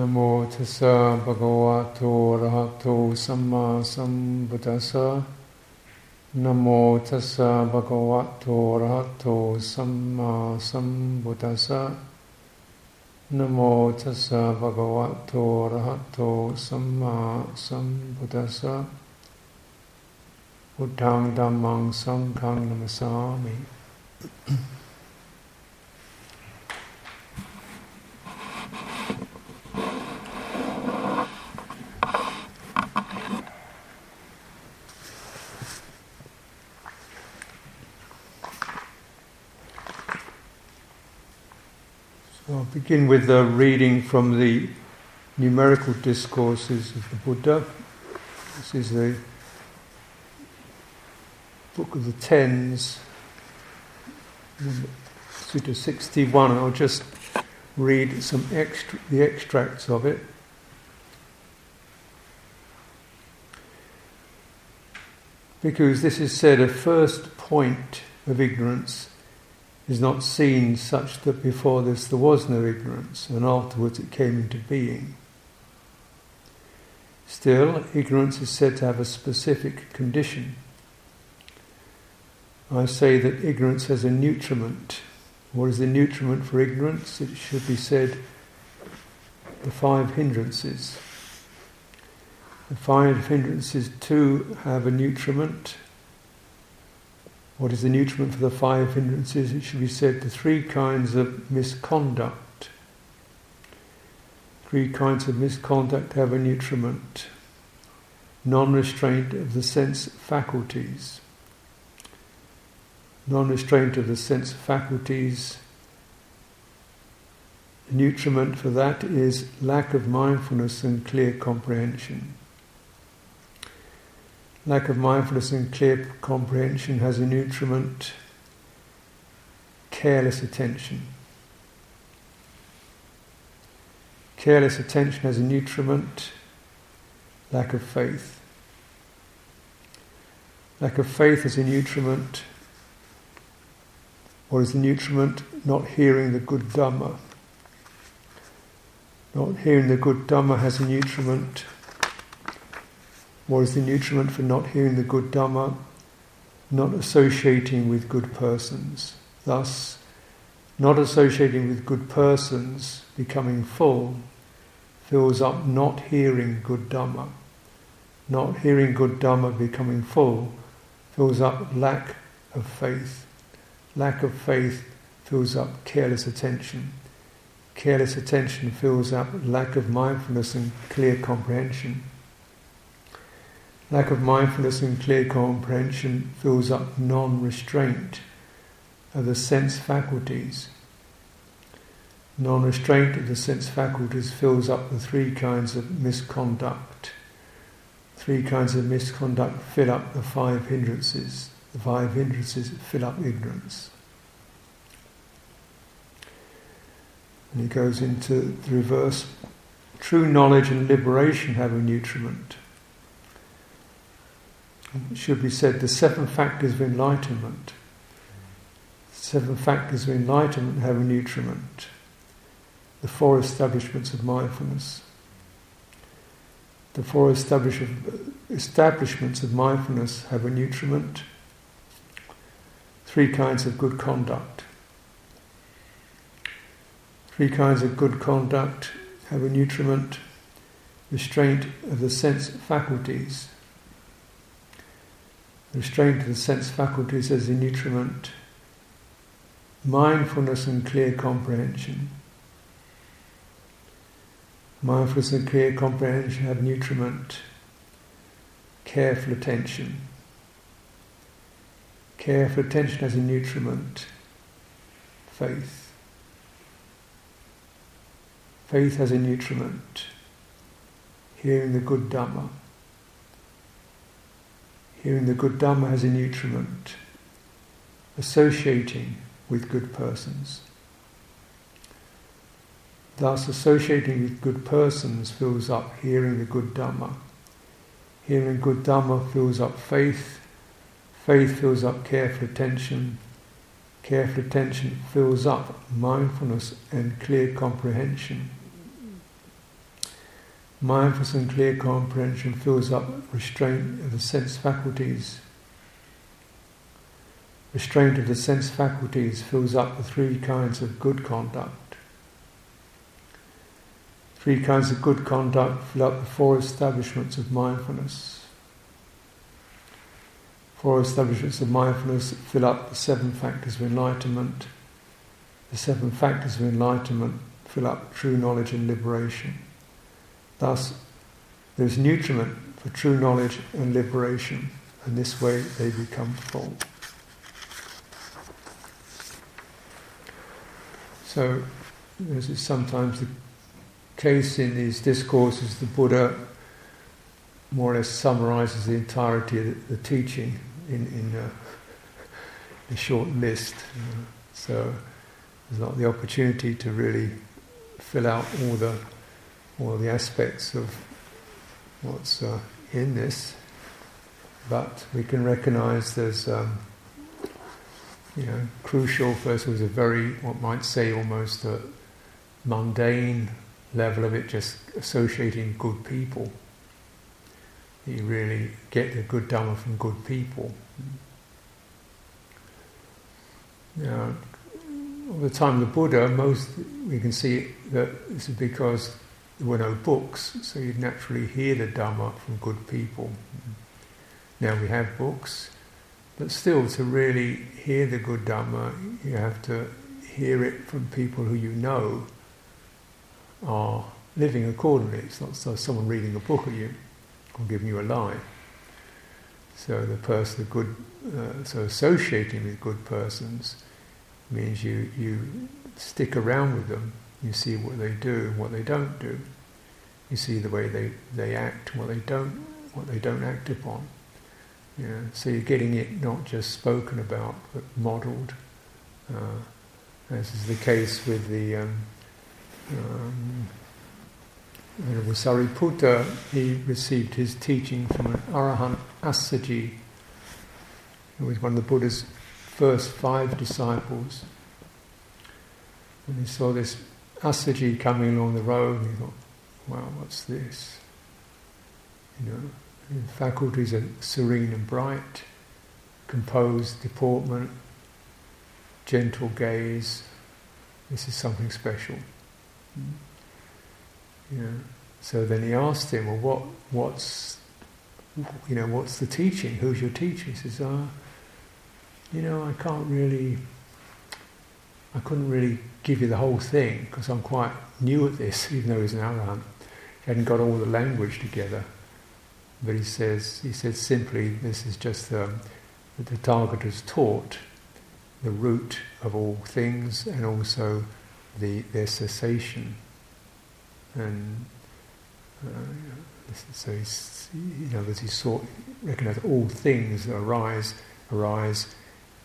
นะโมตัสสะภะคะวะโตอะระหะโตสัมมาสัมพุทธัสสะนะโมตัสสะภะคะวะโตอะระหะโตสัมมาสัมพุทธัสสะนะโมตัสสะภะคะวะโตอะระหะโตสัมมาสัมพุทธัสสะพุทธังธัมมังสังฆังนัมสสามิ begin with the reading from the numerical discourses of the Buddha. This is the Book of the Tens, Sutta 61. I'll just read some extra, the extracts of it. Because this is said a first point of ignorance is not seen such that before this there was no ignorance and afterwards it came into being. Still, ignorance is said to have a specific condition. I say that ignorance has a nutriment. What is the nutriment for ignorance? It should be said the five hindrances. The five hindrances too have a nutriment. What is the nutriment for the five hindrances? It should be said the three kinds of misconduct. Three kinds of misconduct have a nutriment. Non restraint of the sense faculties. Non restraint of the sense faculties. The nutriment for that is lack of mindfulness and clear comprehension. Lack of mindfulness and clear comprehension has a nutriment careless attention. Careless attention has a nutriment lack of faith. Lack of faith has a nutriment. What is the nutriment? Not hearing the good Dhamma. Not hearing the good Dhamma has a nutriment. What is the nutriment for not hearing the good Dhamma? Not associating with good persons. Thus, not associating with good persons, becoming full, fills up not hearing good Dhamma. Not hearing good Dhamma, becoming full, fills up lack of faith. Lack of faith fills up careless attention. Careless attention fills up lack of mindfulness and clear comprehension. Lack of mindfulness and clear comprehension fills up non restraint of the sense faculties. Non restraint of the sense faculties fills up the three kinds of misconduct. Three kinds of misconduct fill up the five hindrances. The five hindrances fill up ignorance. And he goes into the reverse. True knowledge and liberation have a nutriment. It should be said the seven factors of enlightenment. Seven factors of enlightenment have a nutriment. The four establishments of mindfulness. The four establishments of mindfulness have a nutriment. Three kinds of good conduct. Three kinds of good conduct have a nutriment. Restraint of the sense faculties restraint of the sense faculties as a nutriment, mindfulness and clear comprehension. Mindfulness and clear comprehension have nutriment, careful attention. Careful attention has a nutriment, faith. Faith has a nutriment, hearing the good Dhamma. Hearing the good Dhamma has a nutriment, associating with good persons. Thus, associating with good persons fills up hearing the good Dhamma. Hearing good Dhamma fills up faith. Faith fills up careful attention. Careful attention fills up mindfulness and clear comprehension. Mindfulness and clear comprehension fills up restraint of the sense faculties. Restraint of the sense faculties fills up the three kinds of good conduct. Three kinds of good conduct fill up the four establishments of mindfulness. Four establishments of mindfulness fill up the seven factors of enlightenment. The seven factors of enlightenment fill up true knowledge and liberation. Thus, there is nutriment for true knowledge and liberation, and this way they become full. So, this is sometimes the case in these discourses. The Buddha more or less summarizes the entirety of the, the teaching in, in uh, a short list. so, there's not the opportunity to really fill out all the all the aspects of what's uh, in this, but we can recognize there's, um, you know, crucial. First, was a very, what might say, almost a mundane level of it, just associating good people. You really get the good dhamma from good people. Now, all the time the Buddha, most we can see that this is because there were no books, so you'd naturally hear the Dhamma from good people. Now we have books, but still to really hear the good Dhamma, you have to hear it from people who you know are living accordingly. It's not so someone reading a book at you or giving you a lie. So the person, the good, uh, so associating with good persons means you, you stick around with them you see what they do and what they don't do. You see the way they, they act, what they don't what they don't act upon. Know, so you're getting it not just spoken about but modelled, uh, as is the case with the um, um, Venerable Sariputta. He received his teaching from an Arahant Assaji, who was one of the Buddha's first five disciples. And he saw this Assaji coming along the road, and he thought, wow, what's this? You know, faculties are serene and bright, composed deportment, gentle gaze. This is something special. Mm. You know, so then he asked him, well, what, what's, you know, what's the teaching? Who's your teacher? He says, ah, you know, I can't really, I couldn't really give you the whole thing because I'm quite new at this, even though he's an arahant. He hadn't got all the language together. But he says, he says simply, this is just um, Tathagata has taught the root of all things and also the, their cessation. And uh, so he's, you know, that he sought, recognize all things that arise, arise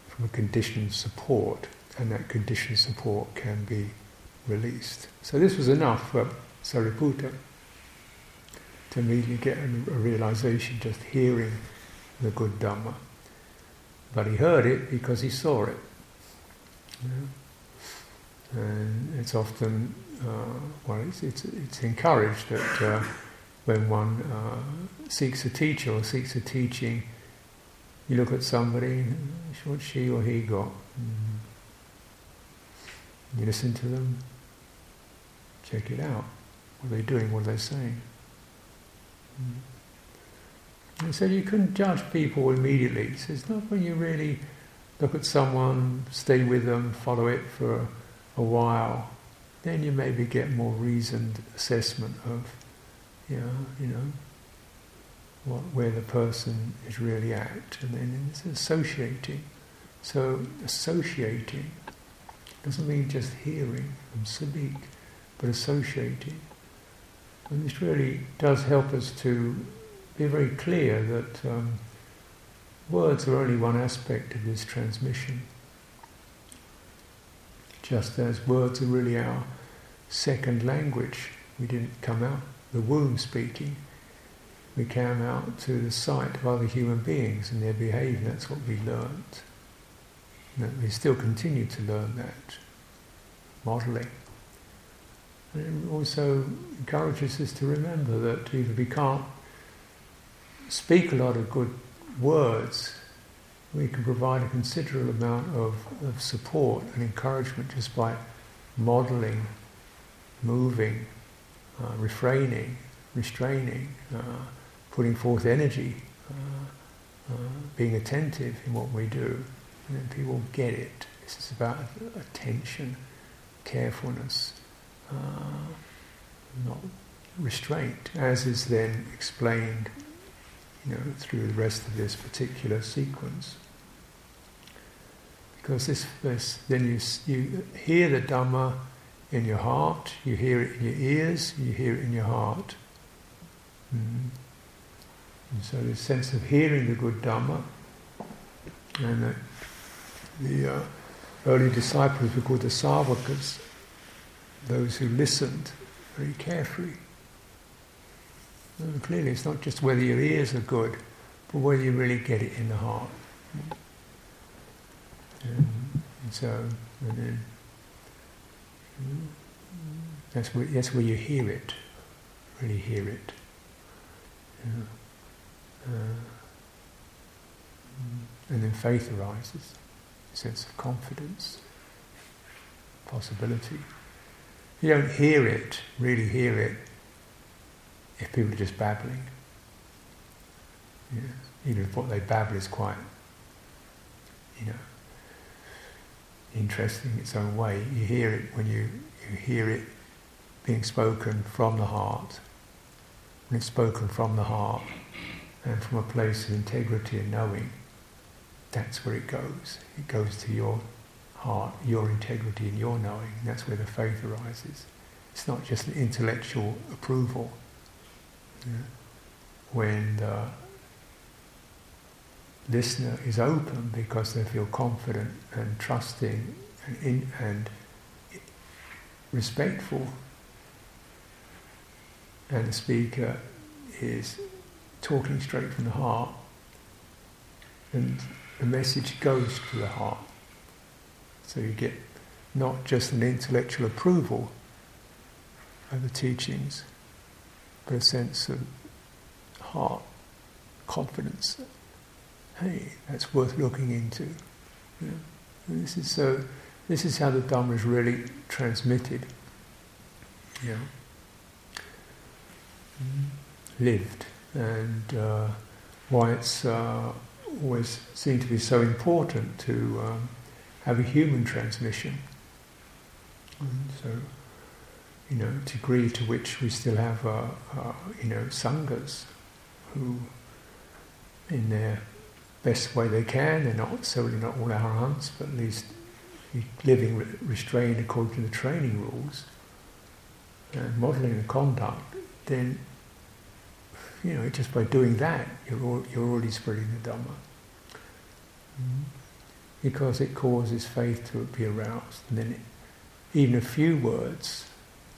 from a conditioned support and that conditioned support can be released. So this was enough for Sariputta to immediately get a, realization just hearing the good Dhamma. But he heard it because he saw it. And it's often, uh, well, it's, it's, it's, encouraged that uh, when one uh, seeks a teacher or seeks a teaching, you look at somebody, what she or he got. Mm you listen to them, check it out. What are they doing? What are they saying? Mm. And so you couldn't judge people immediately. He says, not when you really look at someone, stay with them, follow it for a while. Then you maybe get more reasoned assessment of, know, you know what, where the person is really at. And then it's associating. So associating doesn't mean just hearing and speak, but associating. And this really does help us to be very clear that um, words are only one aspect of this transmission. Just as words are really our second language, we didn't come out the womb speaking. We came out to the sight of other human beings and their behaviour. That's what we learnt that we still continue to learn that modelling. And it also encourages us to remember that even if we can't speak a lot of good words, we can provide a considerable amount of, of support and encouragement just by modeling, moving, uh, refraining, restraining, uh, putting forth energy, uh, uh being attentive in what we do. And people get it. This is about attention, carefulness, uh, not restraint, as is then explained you know, through the rest of this particular sequence. Because this, this then you, you hear the Dhamma in your heart, you hear it in your ears, you hear it in your heart. Mm. And so this sense of hearing the good Dhamma, and the, the uh, early disciples were called the Savakas, those who listened very carefully. And clearly, it's not just whether your ears are good, but whether you really get it in the heart. And, and so, and then, that's where, that's where you hear it, really hear it. Yeah. Uh, and then faith arises, sense of confidence, possibility. You don't hear it, really hear it, if people are just babbling. Even if what they babble is quite, you know, interesting in its own way. You hear it when you, you hear it being spoken from the heart. When it's spoken from the heart and from a place of integrity and knowing, that's where it goes. It goes to your heart, your integrity and your knowing. That's where the faith arises. It's not just an intellectual approval. Yeah. When the listener is open because they feel confident and trusting and, in, and respectful, and the speaker is talking straight from the heart, and the message goes to the heart. So you get not just an intellectual approval of the teachings, but a sense of heart, confidence. Hey, that's worth looking into. Yeah. this is so. This is how the Dhamma is really transmitted. Yeah. Lived, and uh, why it's uh, always seemed to be so important to um, have a human transmission. And so you know, degree to which we still have, uh, uh, you know, sanghas who, in their best way they can, they're not certainly not all our arahants, but at least living re- restrained according to the training rules and modelling the conduct, then, you know, just by doing that, you're, all, you're already spreading the Dhamma. Mm-hmm. Because it causes faith to be aroused. And then it, even a few words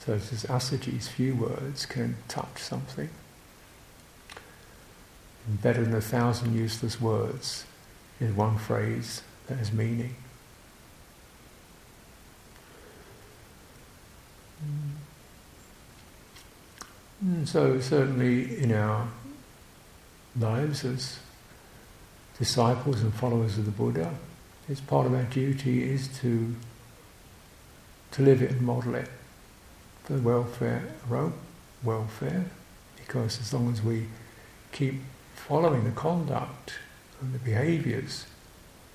so as Assaji's few words can touch something. And better than a thousand useless words is one phrase that has meaning. And so certainly in our lives as disciples and followers of the Buddha, it's part of our duty is to to live it and model it. For the welfare, the welfare, because as long as we keep following the conduct and the behaviours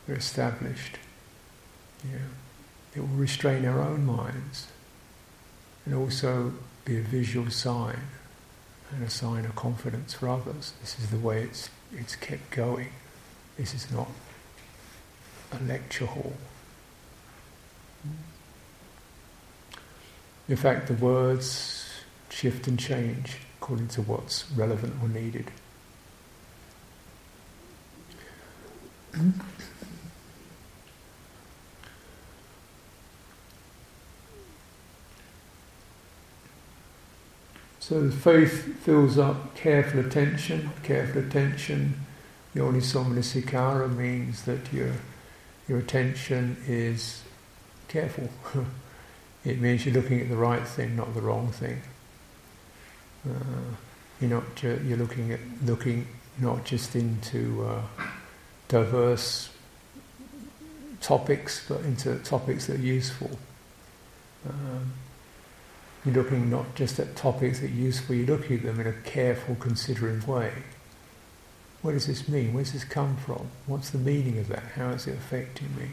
that are established, it will restrain our own minds and also be a visual sign and a sign of confidence for others. This is the way it's, it's kept going. This is not a lecture hall. In fact, the words shift and change according to what's relevant or needed. So faith fills up careful attention. Careful attention, yoniso means that your, your attention is careful. it means you're looking at the right thing, not the wrong thing. Uh, you're not you're looking at looking not just into uh, diverse topics, but into topics that are useful. Um, you're looking not just at topics that are useful, you're looking at them in a careful, considering way. What does this mean? Where does this come from? What's the meaning of that? How is it affecting me?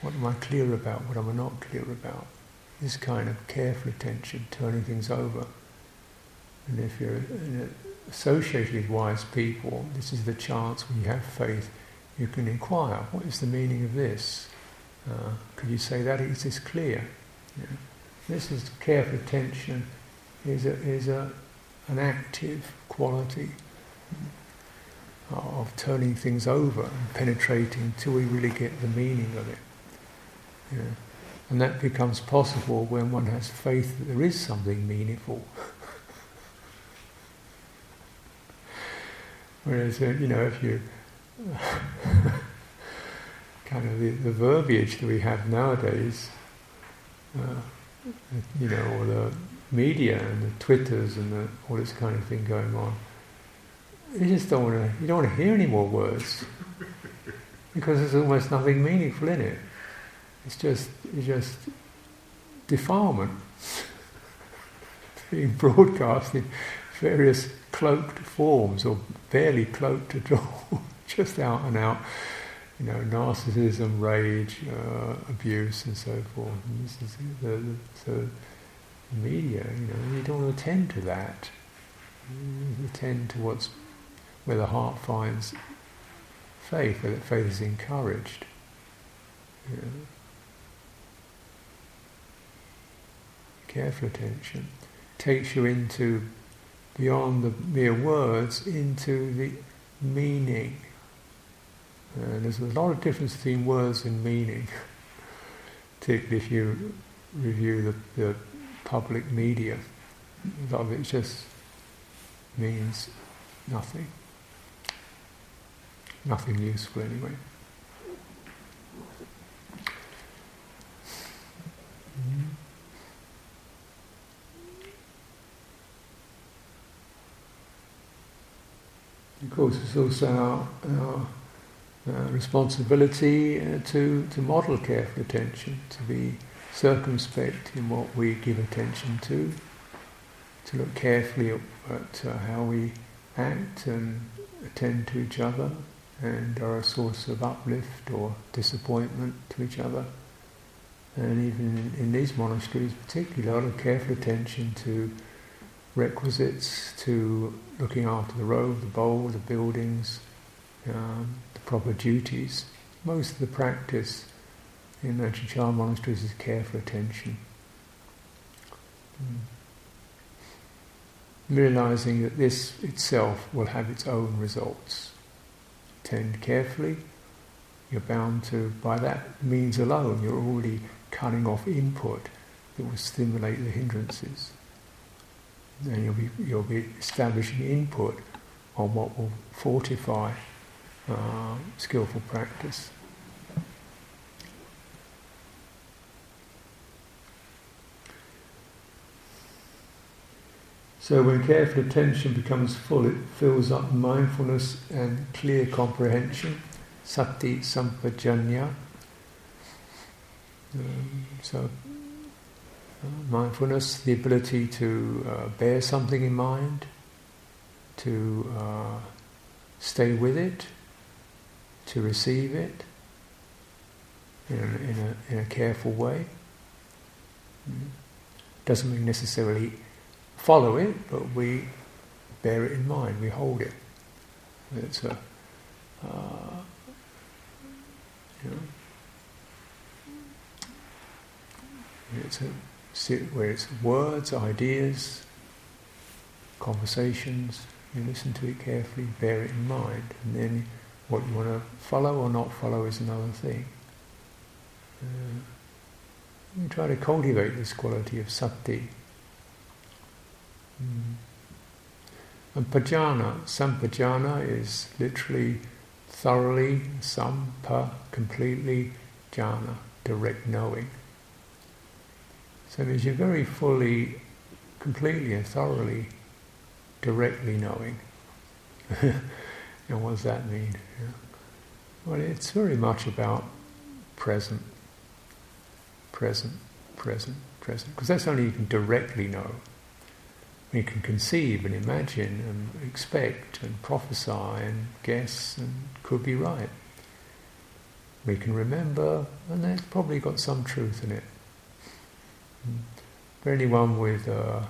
What am I clear about? What am I not clear about? This kind of careful attention, turning things over. And if you're associated with wise people, this is the chance when you have faith, you can inquire, what is the meaning of this? Uh, could you say that? Is this clear? Yeah. This is careful attention is a, is a, an active quality of turning things over and penetrating till we really get the meaning of it. Yeah. And that becomes possible when one has faith that there is something meaningful. Whereas, uh, you know, if you kind of the, the, verbiage that we have nowadays, uh, you know, or the media and the Twitters and the, all this kind of thing going on, you just don't want to. You don't want to hear any more words because there's almost nothing meaningful in it. It's just, it's just defilement being broadcast in various cloaked forms or barely cloaked at all, just out and out, you know, narcissism, rage, uh, abuse, and so forth. And this is the, the, media, you know, you don't want to attend to that. You attend to what's where the heart finds faith, where that faith is encouraged. Careful attention takes you into beyond the mere words into the meaning. Uh, there's a lot of difference between words and meaning, particularly if you review the, the public media. A lot of it just means nothing. Nothing useful anyway. Mm-hmm. Of course, it's also our, our responsibility uh, to, to model careful attention, to be circumspect in what we give attention to, to look carefully at, uh, how we act and attend to each other and are a source of uplift or disappointment to each other. And even in, in these monasteries, particularly, a lot of careful attention to requisites to looking after the robe, the bowl, the buildings, um, proper duties. Most of the practice in Ajahn monasteries is careful attention. Mm. Realizing that this itself will have its own results. Tend carefully, you're bound to, by that means alone, you're already cutting off input that will stimulate the hindrances then you'll be, you'll be establishing input on what will fortify uh, skillful practice. So when careful attention becomes full, it fills up mindfulness and clear comprehension, sati sampajanya. Um, so uh, mindfulness, the ability to uh, bear something in mind, to uh, stay with it, to receive it in a, in a, in a careful way. Mm. Doesn't mean necessarily follow it, but we bear it in mind, we hold it. It's a, uh, you know, it's a where it's words, ideas, conversations, you listen to it carefully, bear it in mind, and then what you want to follow or not follow is another thing. Uh, you try to cultivate this quality of sati. Mm. And pajana, sampajana is literally thoroughly, sampa, completely, jhana, direct knowing. So it means you're very fully, completely and thoroughly, directly knowing. and what does that mean? Yeah. Well, it's very much about present, present, present, present. Because that's only you can directly know. You can conceive and imagine and expect and prophesy and guess and could be right. We can remember, and that's probably got some truth in it. For anyone with uh,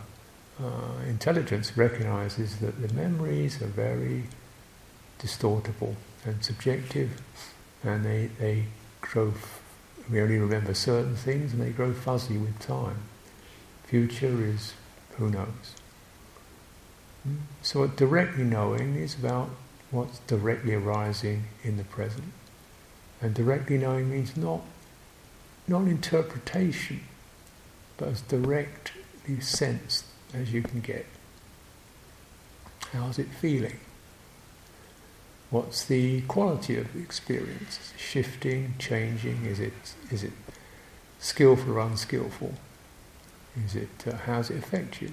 uh, intelligence recognizes that the memories are very distortable and subjective, and they, they grow, we only remember certain things, and they grow fuzzy with time. Future is who knows. Hmm? So, directly knowing is about what's directly arising in the present. And directly knowing means not, not interpretation, but as directly sensed as you can get. How's it feeling? What's the quality of the experience? Is it shifting, changing? Is it, is it skillful or unskillful? Is it, uh, how does it affect you?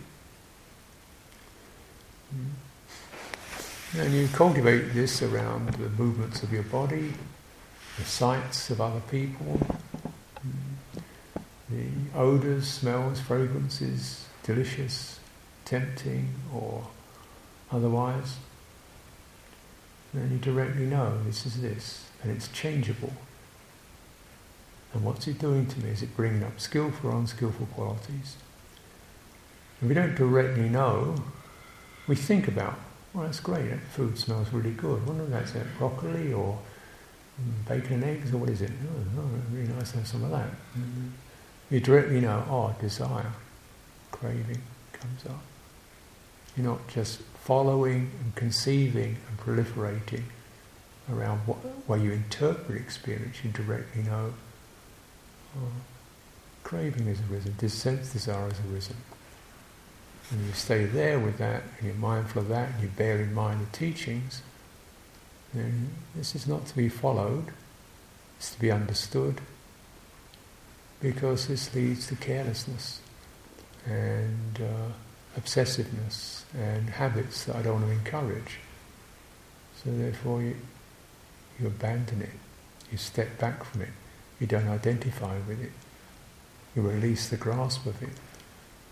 And you cultivate this around the movements of your body, the sights of other people, the odours, smells, fragrances, delicious, tempting, or otherwise. And you directly know this is this, and it's changeable. And what's it doing to me? Is it bringing up skillful or unskillful qualities? If we don't directly know, we think about, well, that's great, that food smells really good. I wonder if that's that broccoli or bacon and eggs, or what is it? Oh, oh really nice to have some of that. Mm-hmm. You directly know, oh, desire, craving comes up. You're not just following and conceiving and proliferating around what way you interpret experience, you directly know oh, craving has arisen, this sense desire has arisen. And you stay there with that, and you're mindful of that, and you bear in mind the teachings, then this is not to be followed, it's to be understood, because this leads to carelessness and uh, obsessiveness and habits that I don't want to encourage. So therefore you, you abandon it, you step back from it, you don't identify with it, you release the grasp of it,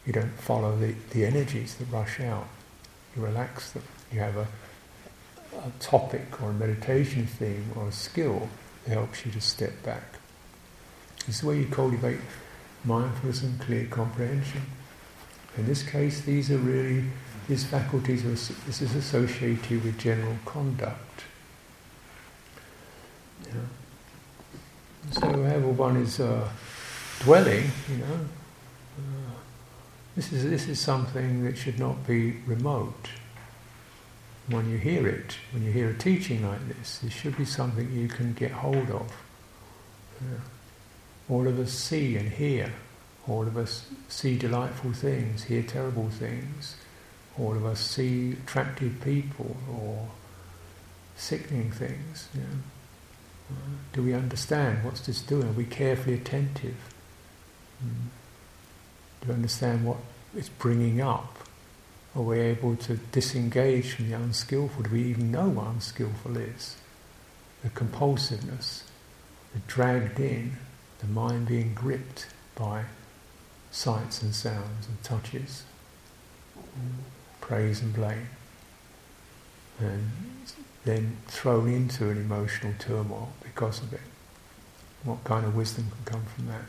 you don't follow the, the energies that rush out, you relax them, you have a, a topic or a meditation theme or a skill that helps you to step back. This is where you cultivate mindfulness and clear comprehension. In this case, these are really, these faculties, are, this is associated with general conduct. Yeah. So however one is uh, dwelling, you know, uh, this is, this is something that should not be remote. When you hear it, when you hear a teaching like this, this should be something you can get hold of. Yeah. All of us see and hear all of us see delightful things, hear terrible things. All of us see attractive people or sickening things. You know. do we understand what's this doing? Are we carefully attentive? Mm. Do we understand what it's bringing up? Are we able to disengage from the unskillful? Do we even know what unskillful is? The compulsiveness, the dragged in, the mind being gripped by sights and sounds and touches, praise and blame, and then thrown into an emotional turmoil because of it. What kind of wisdom can come from that?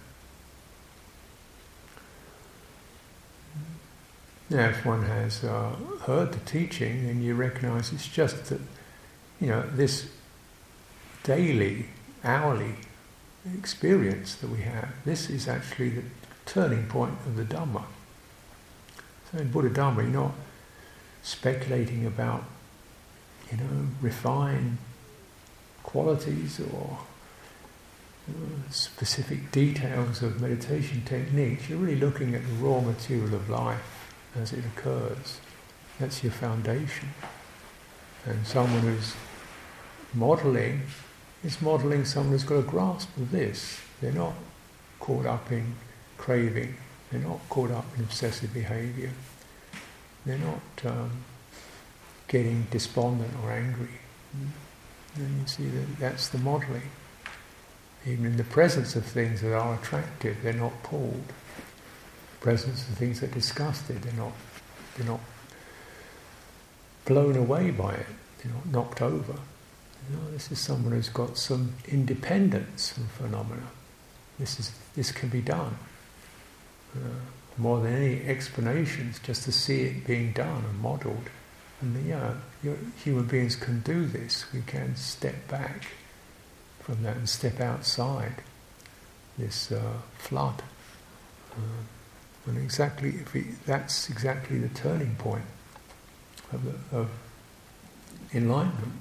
Now, if one has uh, heard the teaching, then you recognise it's just that, you know, this daily, hourly experience that we have, this is actually the turning point of the Dhamma. So in Buddha Dhamma, you're not speculating about, you know, refined qualities or you know, specific details of meditation techniques. You're really looking at the raw material of life as it occurs. That's your foundation. And someone who's modelling is modelling someone who's got a grasp of this. They're not caught up in craving They're not caught up in obsessive behaviour. They're not um, getting despondent or angry. And you see that that's the modelling. Even in the presence of things that are attractive, they're not pulled. Presence of things that are disgusted, they're not, they're not blown away by it. They're not knocked over. You know, this is someone who's got some independence from phenomena. This is this can be done. Uh, more than any explanations, just to see it being done and modelled. And yeah, human beings can do this. We can step back from that and step outside this uh, flood. Uh, and exactly, we, that's exactly the turning point of, the, of enlightenment.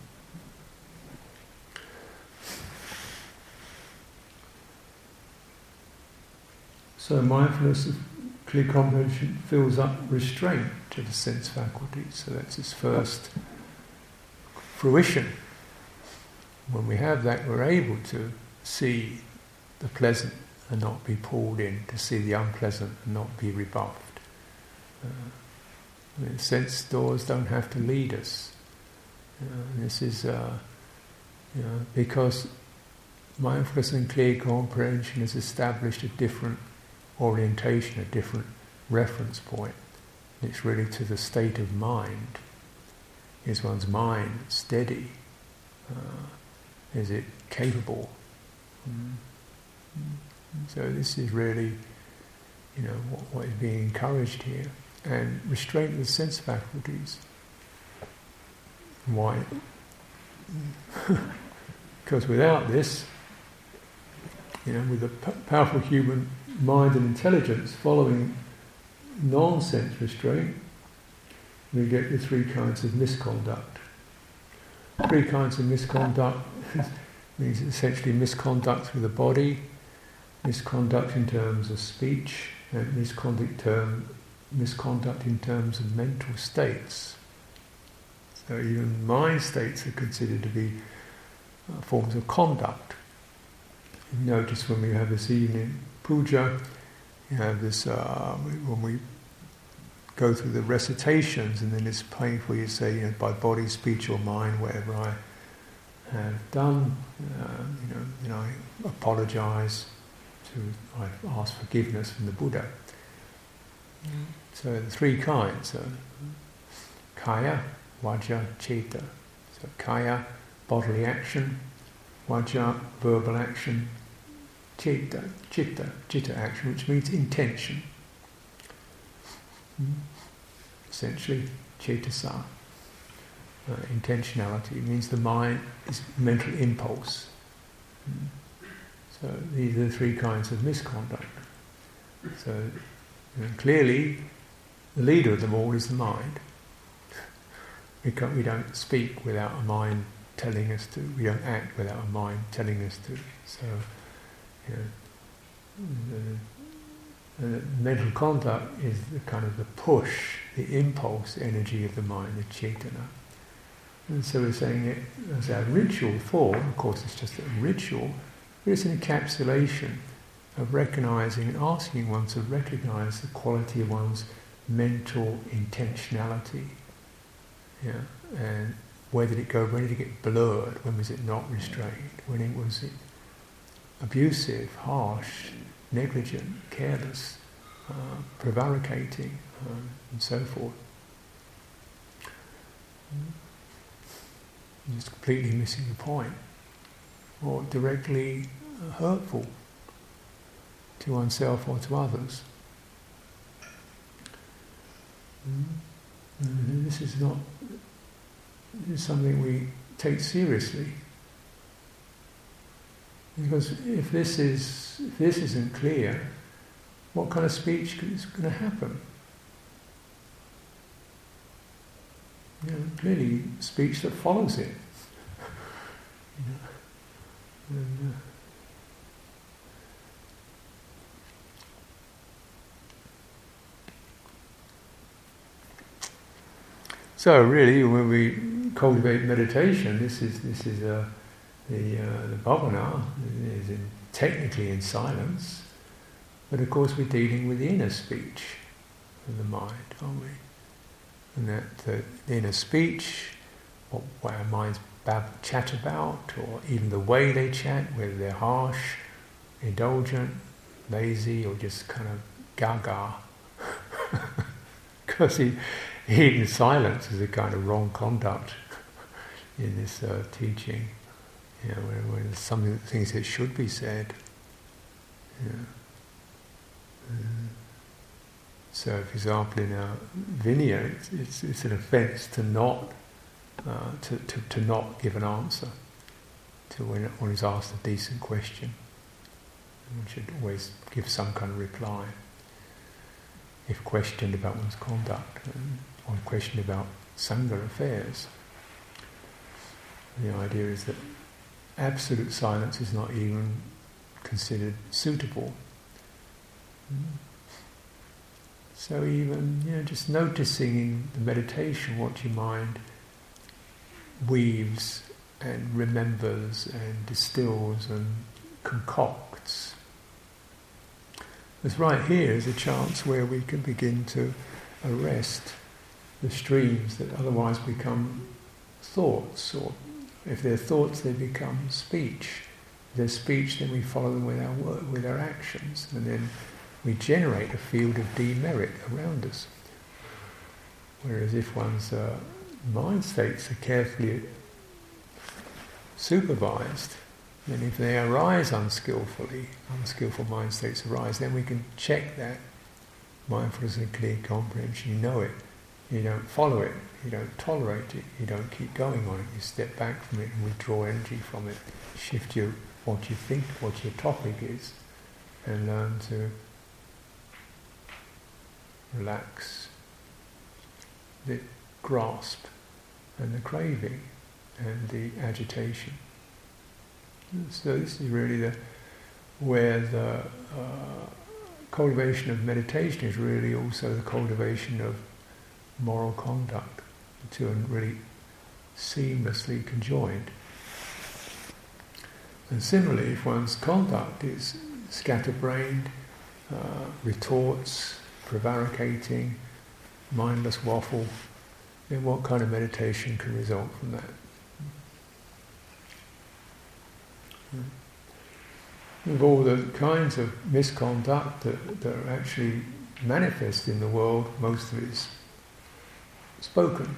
So mindfulness clear comprehension fills up restraint to the sense faculties. So that's its first fruition. When we have that, we're able to see the pleasant and not be pulled in, to see the unpleasant and not be rebuffed. Uh, sense doors don't have to lead us. Know, this is uh, you know, because mindfulness and clear comprehension has established a different orientation, a different reference point. It's really to the state of mind. Is one's mind steady? Uh, is it capable? Mm. So this is really, you know, what, what is being encouraged here, and restraint of the sense faculties. Why? because without this, you know, with a p- powerful human mind and intelligence following non-sense restraint, we get the three kinds of misconduct. Three kinds of misconduct means essentially misconduct through the body, misconduct in terms of speech, and misconduct, term, misconduct in terms of mental states. So even mind states are considered to be uh, forms of conduct. You notice when we have this evening puja, you have this, uh, when we go through the recitations and then it's painful, you say, you know, by body, speech or mind, whatever I have done, uh, you know, you know, I apologize to, I ask forgiveness from the Buddha. So the three kinds, so kaya, vaca, chitta. So kaya, bodily action, vaca, verbal action, chitta, chitta, chitta action, which means intention. Hmm? Essentially, cetasa. Uh, intentionality means the mind is mental impulse. Hmm? So these are the three kinds of misconduct. So you know, clearly, the leader of them all is the mind. We, we don't speak without a mind telling us to. We don't act without a mind telling us to. So Uh, the, the mental conduct is the kind of the push, the impulse energy of the mind, the cetana. And so we're saying it as a ritual form, of course it's just a ritual, but it's an encapsulation of recognizing and asking one to recognize the quality of one's mental intentionality. Yeah, and where did it go? When did it get blurred? When was it not restrained? When it was it abusive, harsh, negligent, careless, uh, prevaricating, um, and so forth. Just completely missing the point, or directly hurtful to oneself or to others. Mm-hmm. This is not. This is something we take seriously. Because if this is if this isn't clear, what kind of speech is going to happen? You know, clearly, speech that follows it. you know, and, uh, So really, when we cultivate meditation, this is this is a the, uh, the bhavana is in, technically in silence, But of course, we're dealing with the inner speech of the mind, aren't we? And that the, inner speech, what, what our minds bab- chat about, or even the way they chat, whether they're harsh, indulgent, lazy, or just kind of gaga. Because even silence is a kind of wrong conduct in this uh, teaching. You know, when, when there's something, things that should be said. Yeah. Mm. So, for example, in our Vinaya, it's, it's, it's an offence to not uh, to, to, to not give an answer to when one is asked a decent question. One should always give some kind of reply if questioned about one's conduct or questioned about sangha affairs. The idea is that absolute silence is not even considered suitable. So even you know, just noticing in the meditation what your mind weaves and remembers and distills and concocts. Because right here is a chance where we can begin to arrest the streams that otherwise become thoughts, or if they're thoughts, they become speech. If they're speech, then we follow them with our work, with our actions, and then we generate a field of demerit around us. Whereas if one's uh, mind states are carefully supervised, then if they arise unskillfully, unskillful mind states arise, then we can check that mindfulness and clear comprehension. You know it, you don't follow it, you don't tolerate it, you don't keep going on it, you step back from it and withdraw energy from it, shift your what you think, what your topic is, and learn to relax the grasp and the craving and the agitation. So this is really the where the uh, cultivation of meditation is really also the cultivation of moral conduct. Two are really seamlessly conjoined. And similarly, if one's conduct is scatterbrained, uh, retorts, prevaricating, mindless waffle, then what kind of meditation can result from that? Of all the kinds of misconduct that, that are actually manifest in the world, most of it is spoken.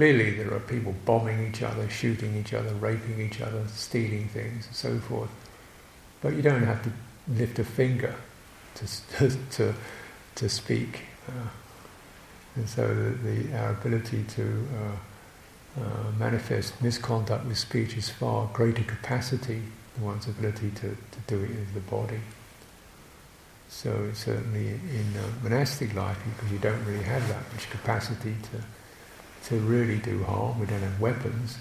Clearly, there are people bombing each other, shooting each other, raping each other, stealing things, and so forth. But you don't have to lift a finger to, to, to speak. Uh, and so the, the, our ability to uh, uh, manifest misconduct with speech is far greater capacity than one's ability to, to do it with the body. So certainly in uh, monastic life, because you don't really have that much capacity to to really do harm, we don't have weapons,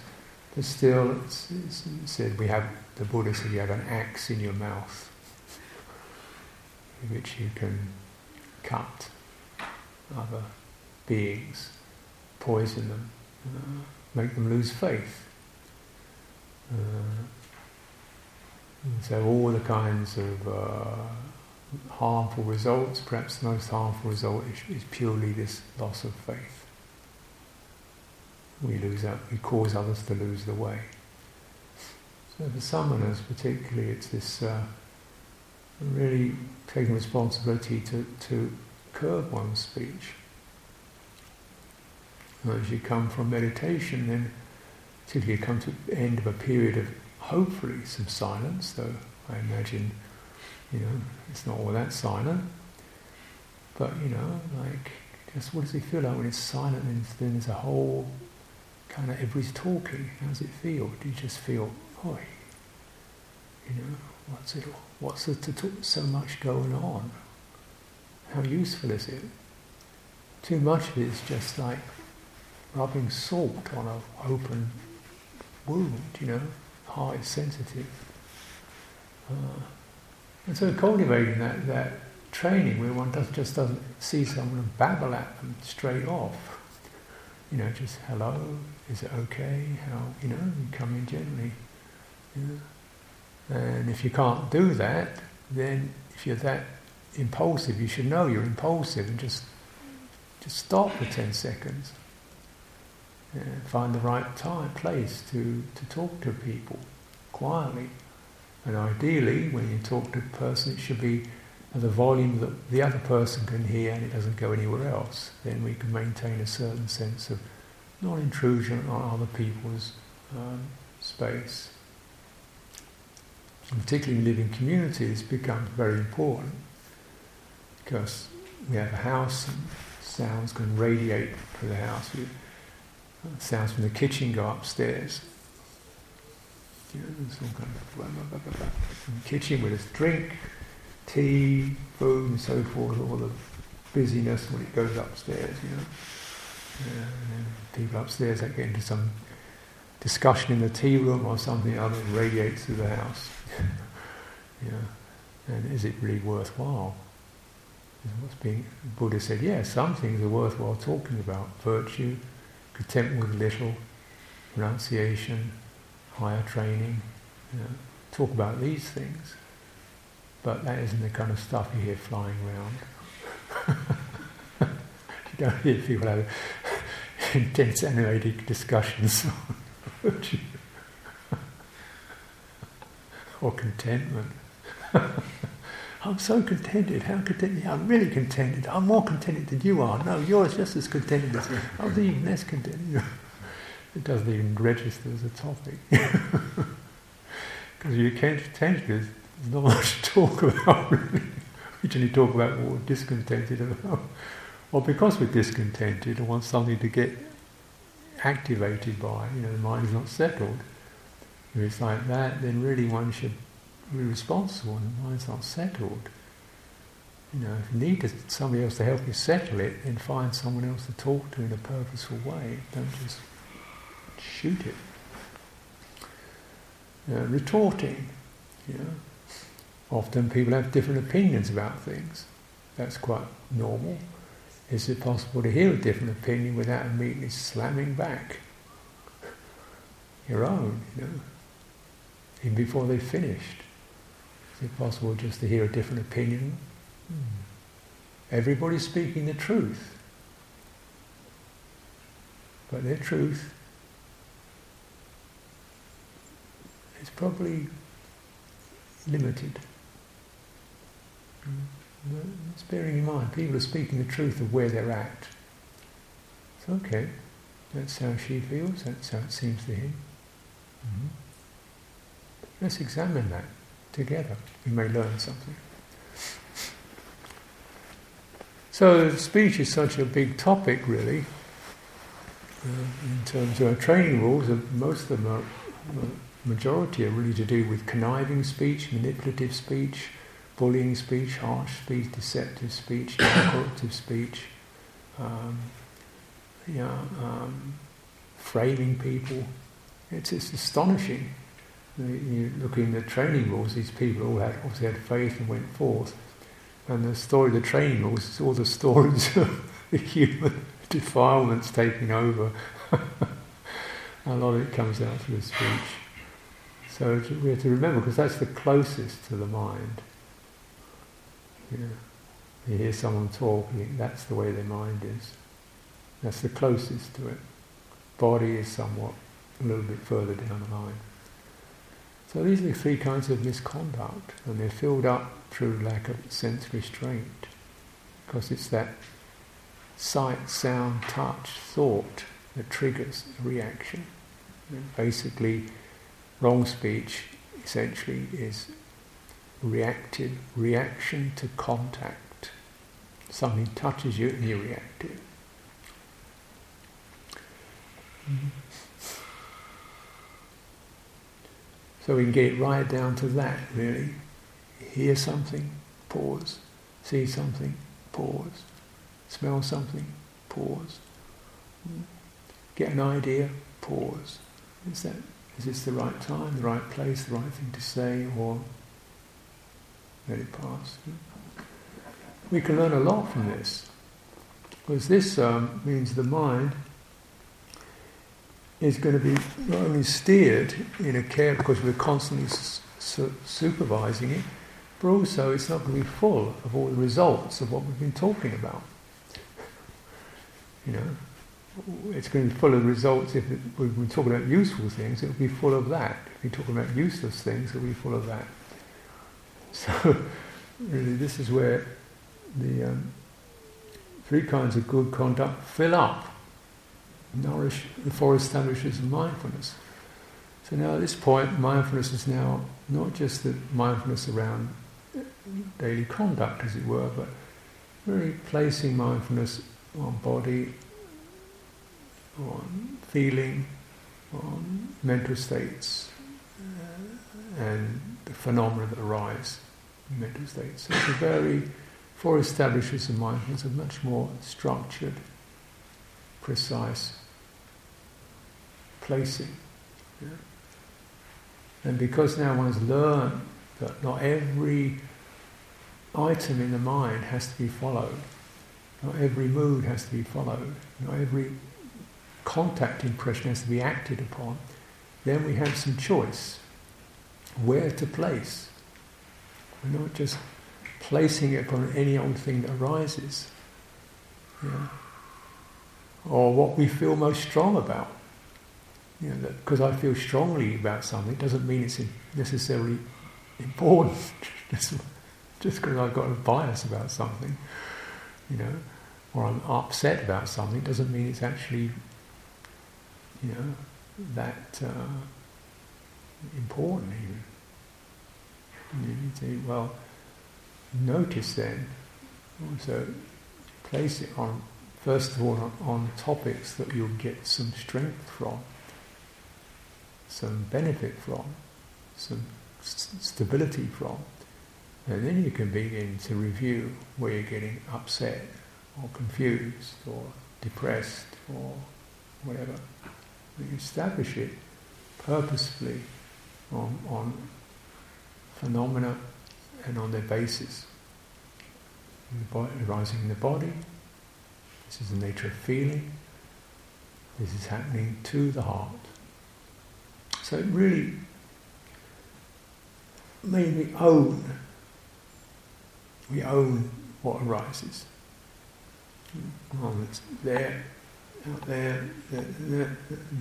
but still, it's, it's said we have the Buddha said you have an axe in your mouth, which you can cut other beings, poison them, uh, make them lose faith. Uh, so all the kinds of uh, harmful results, perhaps the most harmful result is, is, purely this loss of faith. We lose out, we cause others to lose the way. So for samanas particularly, it's this uh, really taking responsibility to, to curb one's speech. And As you come from meditation, then particularly you come to the end of a period of hopefully some silence, though I imagine, you know, it's not all that silent. But, you know, like, just what does it feel like when it's silent and then there's a whole kind of everybody's talking? How does it feel? Do you just feel, oh, you know, what's it, what's there to talk, so much going on? How useful is it? Too much of it is just like rubbing salt on an open wound, you know, heart is sensitive. Uh, and so cultivating that, that training where one does, just doesn't see someone and babble at them straight off. You know, just hello, is it okay? How, you know, you come in gently. And if you can't do that, then if you're that impulsive, you should know you're impulsive and just just stop for ten seconds. And find the right time, place to, to talk to people quietly. And ideally, when you talk to a person, it should be at the volume that the other person can hear and it doesn't go anywhere else. Then we can maintain a certain sense of non-intrusion on other people's um, space. And particularly living communities becomes very important because we have a house and sounds can radiate through the house. Uh, sounds from the kitchen go upstairs. You know, kind of blah, blah, blah, from the kitchen with a drink, tea, food, and so forth. All the busyness when it goes upstairs. You know, people upstairs that get into some discussion in the tea room or something other radiates through the house. and is it really worthwhile? What's being Buddha said, yeah, some things are worthwhile talking about. Virtue, contentment with little, renunciation, higher training. You know, talk about these things. But that isn't the kind of stuff you hear flying around. you don't hear people have intense analytic discussions on or contentment. I'm so contented. How contented? I'm really contented. I'm more contented than you are. No, you're just as contented as me. I'm even less contented. It doesn't even register as a topic. Because you're contented, there's not much to talk about, really. We generally talk about what we're discontented about. Or because we're discontented and want something to get activated by, you know, the mind is not settled. If it's like that, then really one should be responsible and the mind's not settled. You know, if you need somebody else to help you settle it, then find someone else to talk to in a purposeful way. Don't just shoot it. Uh, retorting, you know. Often people have different opinions about things. That's quite normal. Is it possible to hear a different opinion without immediately slamming back your own, you know, even before they've finished? Is it possible just to hear a different opinion? Hmm. Everybody's speaking the truth. But their truth is probably limited. It's bearing in mind, people are speaking the truth of where they're at. It's okay. That's how she feels, that's how it seems to him. Mm-hmm. Let's examine that together. We may learn something. So, speech is such a big topic, really. Uh, in terms of our training rules, most of them are, majority are really to do with conniving speech, manipulative speech, bullying speech, harsh speech, deceptive speech, manipulative speech, um, you know, um, framing people. It's, it's astonishing you look in the training rules, these people all had obviously had faith and went forth. And the story of the training rules is all the stories of the human defilements taking over. a lot of it comes out through the speech. So we have to remember, because that's the closest to the mind. You, know, you hear someone talk, you think that's the way their mind is. That's the closest to it. Body is somewhat a little bit further down the line. So these are the three kinds of misconduct, and they're filled up through lack of sense restraint, because it's that sight, sound, touch, thought that triggers a reaction. And basically, wrong speech essentially is reactive reaction to contact. Something touches you and you react it. Mm-hmm. So we can get right down to that, really. Hear something, pause. See something, pause. Smell something, pause. Get an idea, pause. Is that is this the right time, the right place, the right thing to say, or let it pass? We can learn a lot from this, because this um, means the mind is going to be not only steered in a care because we're constantly su- supervising it, but also it's not going to be full of all the results of what we've been talking about. You know, it's going to be full of results if we've been talking about useful things, it'll be full of that. If we're talking about useless things, it'll be full of that. So, really, this is where the um, three kinds of good conduct fill up, nourish the four establishes of mindfulness. So now at this point, mindfulness is now not just the mindfulness around daily conduct, as it were, but really placing mindfulness on body, on feeling, on mental states, uh, and the phenomena that arise in mental states. So it's a very, for establishers of mindfulness, a much more structured, precise placing. Yeah? And because now one has learned that not every item in the mind has to be followed, not every mood has to be followed, not every contact impression has to be acted upon, then we have some choice where to place. We're not just placing it upon any old thing that arises. Yeah. Or what we feel most strong about. You know, because I feel strongly about something doesn't mean it's necessarily important. just because I've got a bias about something, you know, or I'm upset about something doesn't mean it's actually, you know, that uh, important even. You to, well, notice then, also place it on, first of all, on, on topics that you'll get some strength from some benefit from, some st- stability from. And then you can begin to review where you're getting upset or confused or depressed or whatever. You establish it purposefully on, on phenomena and on their basis. In the body, arising in the body, this is the nature of feeling, this is happening to the heart. So it really made me own. We own what arises. Oh, it's there, out there, there,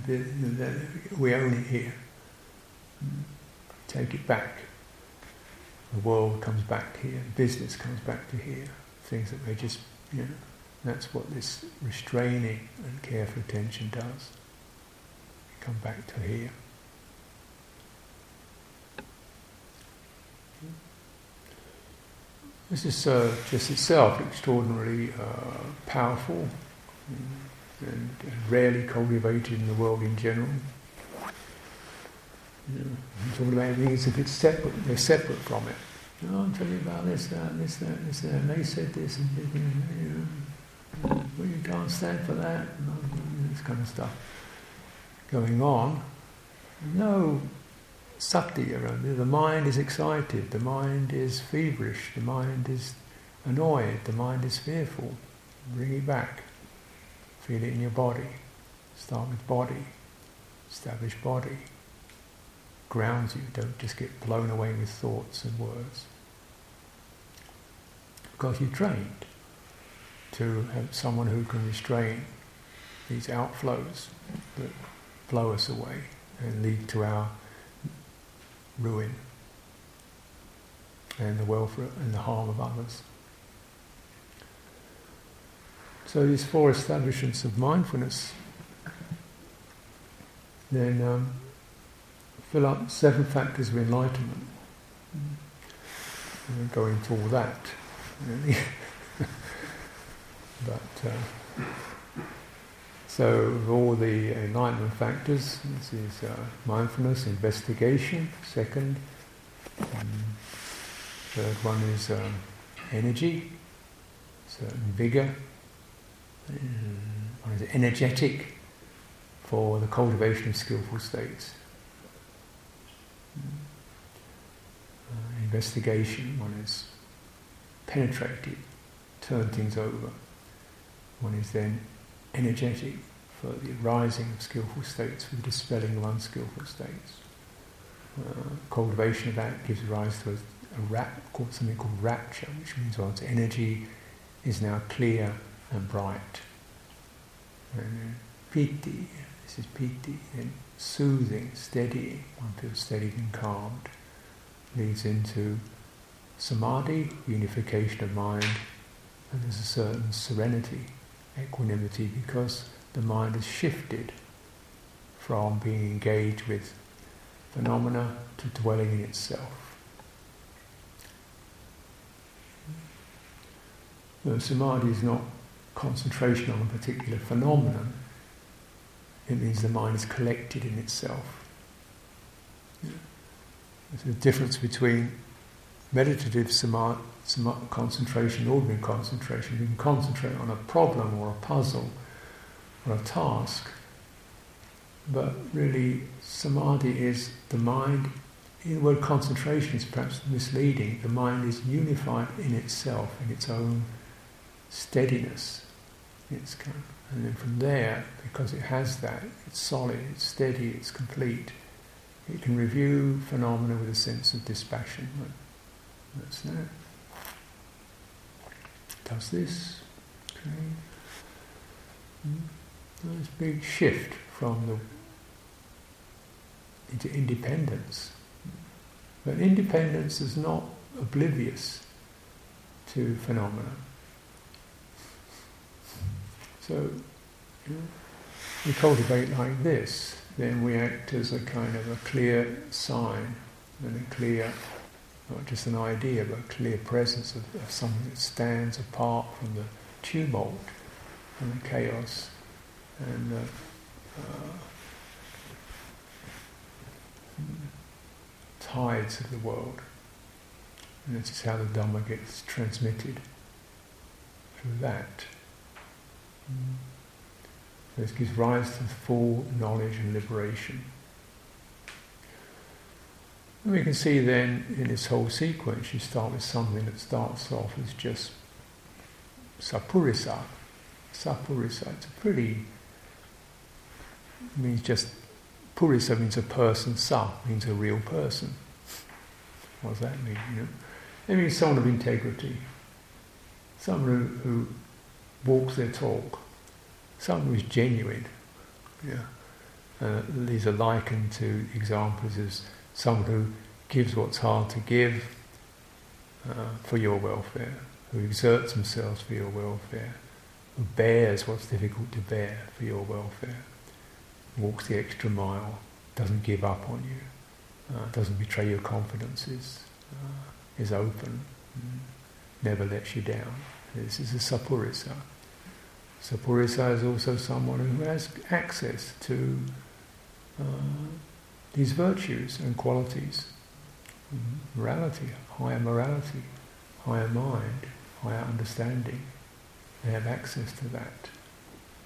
there, there, we own it here. Take it back. The world comes back here, business comes back to here. Things that we just, you know, that's what this restraining and careful attention does. Come back to here. This is uh, just itself extraordinarily uh, powerful and, and, rarely cultivated in the world in general. You know, I'm talking about things if it's separate, they're separate from it. Know, I'm telling you about this, that, this, that, this, that, and they said this, and this you know, well, you can't stand for that, and this kind of stuff going on. No sati around it. The mind is excited, the mind is feverish, the mind is annoyed, the mind is fearful. Bring it back. Feel it in your body. Start with body. Establish body. Grounds you. Don't just get blown away with thoughts and words. Because you're trained to have someone who can restrain these outflows that blow us away and lead to our ruin and the welfare and the harm of others. So these four establishments of mindfulness then um, fill up seven factors of enlightenment. I won't go into all that, really. but uh, so, all the enlightenment factors, this is uh, mindfulness, investigation, second. Um, third one is um, energy, certain vigor. one is energetic for the cultivation of skillful states. Uh, investigation, one is penetrated, turn things over. One is then energetic for the rising of skillful states, for the dispelling of unskillful states. Uh, cultivation of that gives rise to a, a rap, something called rapture, which means one's energy is now clear and bright. And piti, this is piti, and soothing, steadying, one feels steadied and calmed, leads into samadhi, unification of mind, and there's a certain serenity, equanimity, because the mind has shifted from being engaged with phenomena to dwelling in itself. The samadhi is not concentration on a particular phenomenon, it means the mind is collected in itself. There's a difference between meditative samadhi, concentration, ordinary concentration. You can concentrate on a problem or a puzzle or a task, but really samadhi is the mind. The word concentration is perhaps misleading. The mind is unified in itself, in its own steadiness. It's kind of, and then from there, because it has that, it's solid, it's steady, it's complete. It can review phenomena with a sense of dispassion. That's that. Does this. Okay. Mm. Nice big shift from the into independence. But independence is not oblivious to phenomena. So, we cultivate like this, then we act as a kind of a clear sign and a clear, not just an idea, but a clear presence of, of something that stands apart from the tumult and the chaos and the uh, tides of the world. And this is how the Dhamma gets transmitted through that. This gives rise to full knowledge and liberation. And we can see then in this whole sequence, you start with something that starts off as just sapurisa. Sapurisa, it's a pretty, means just, purisa means a person, sa means a real person. What does that mean? You know? It means someone of integrity, someone who, who walks their talk. Someone who's genuine. Yeah. Uh, these are likened to examples as someone who gives what's hard to give uh, for your welfare, who exerts themselves for your welfare, who bears what's difficult to bear for your welfare, walks the extra mile, doesn't give up on you, uh, doesn't betray your confidences, uh, is open, mm, never lets you down. This is a sapurisa. Sapurisa is also someone who has access to uh, these virtues and qualities. Morality, higher morality, higher mind, higher understanding. They have access to that.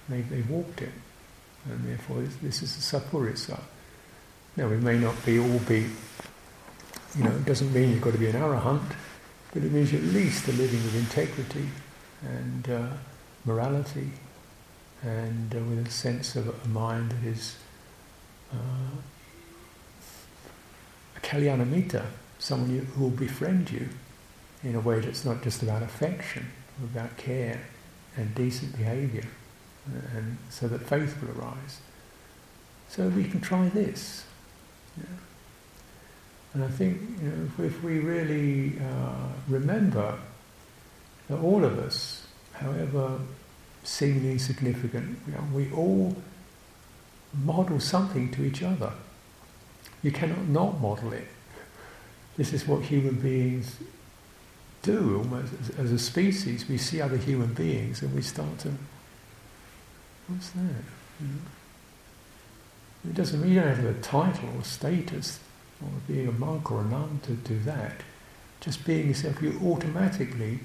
They, they walked it. And therefore this, this is a sapurisa. Now we may not be all be, you know, it doesn't mean you've got to be an arahant, but it means at least a living with integrity and uh, morality and uh, with a sense of a mind that is uh, a kalyanamitta, someone you, who will befriend you in a way that's not just about affection, about care and decent behaviour, uh, and so that faith will arise. So we can try this. Yeah. And I think you know, if, we really uh, remember that all of us however seemingly insignificant, know, we all model something to each other. You cannot not model it. This is what human beings do almost as, as a species. We see other human beings and we start to, what's that? You know? It doesn't mean you don't have a title or status or being a monk or a nun to do that. Just being yourself, you automatically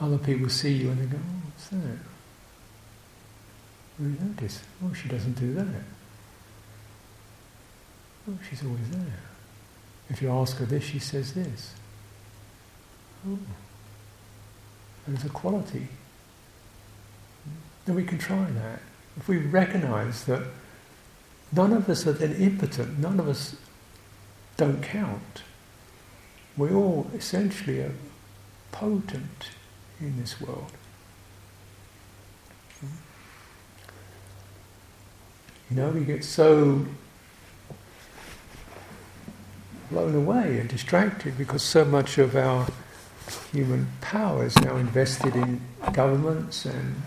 other people see you and they go, oh, what's that? We notice, oh, she doesn't do that. Oh, she's always there. If you ask her this, she says this. Oh, there's a quality. Then we can try that. If we recognize that none of us are then impotent, none of us don't count. we all essentially are potent in this world. You know, we get so blown away and distracted because so much of our human power is now invested in governments and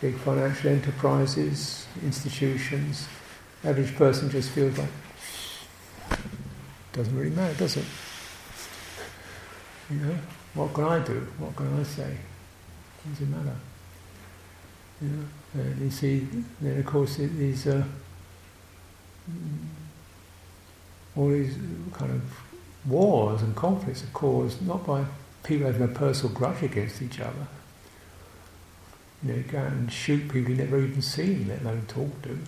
big financial enterprises, institutions. Average person just feels like doesn't really matter, does it? You know, what can I do? What can I say? Does it matter? You know, and you see, then of course these uh, all these kind of wars and conflicts are caused not by people having a personal grudge against each other. You know, you go out and shoot people you've never even seen, let alone talk to,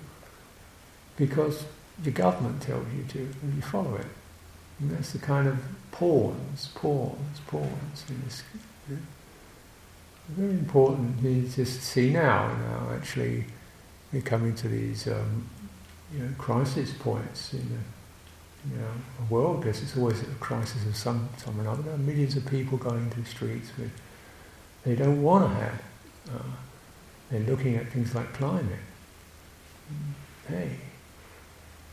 because the government tells you to, and you follow it. And that's the kind of pawns, pawns, pawns in this. Know. Very important you just see now, now actually we're coming to these um, you know, crisis points in the you know, world. Guess it's always a crisis of some some or another. There are millions of people going to the streets with they don't want to have. Uh, they're looking at things like climate. Hey,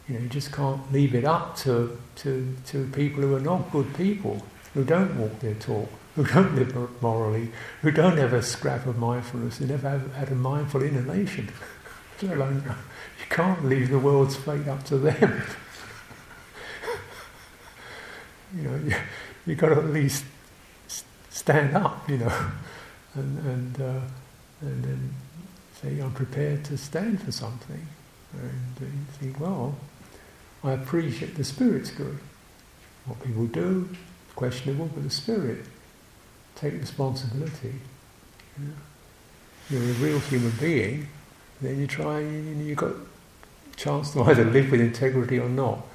you know, you just can't leave it up to, to, to people who are not good people, who don't walk their talk, who don't live morally, who don't have a scrap of mindfulness, who never have had a mindful inhalation. You can't leave the world's fate up to them. you know, you, you've got to at least stand up, you know, and, and, uh, and then say, I'm prepared to stand for something. And you think, well, I appreciate the spirit's good. What people do, questionable, but the spirit take responsibility. You know? You're a real human being, then you try, you've got a chance to either live with integrity or not.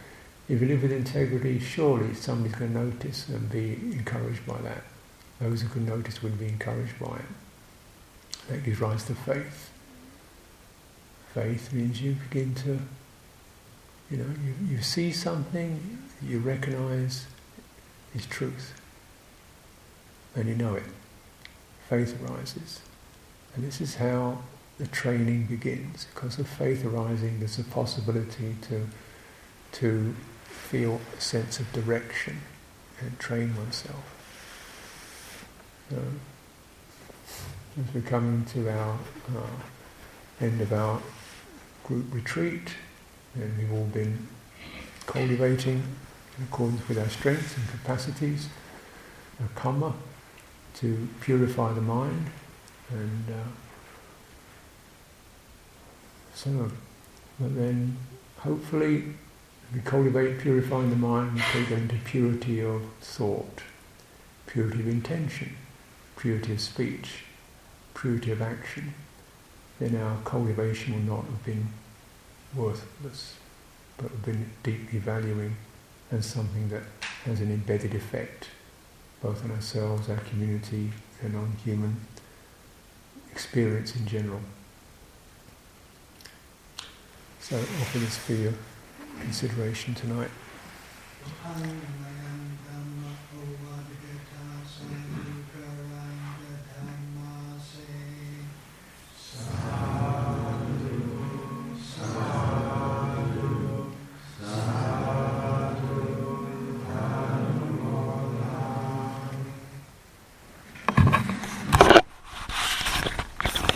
If you live with integrity, surely somebody's going to notice and be encouraged by that. Those who can notice would be encouraged by it. That gives rise to faith. Faith means you begin to you know, you, you see something you recognize is truth. And you know it. Faith arises. And this is how the training begins. Because of faith arising, there's a possibility to, to feel a sense of direction and train oneself. So, as we're coming to our uh, end of our group retreat, and we've all been cultivating in accordance with our strengths and capacities, a karma, to purify the mind. And uh, so, but then hopefully we cultivate purifying the mind, we take it into purity of thought, purity of intention, purity of speech, purity of action. Then our cultivation will not have been worthless, but deeply valuing as something that has an embedded effect both on ourselves, our community, and on human experience in general. So offer this for your consideration tonight.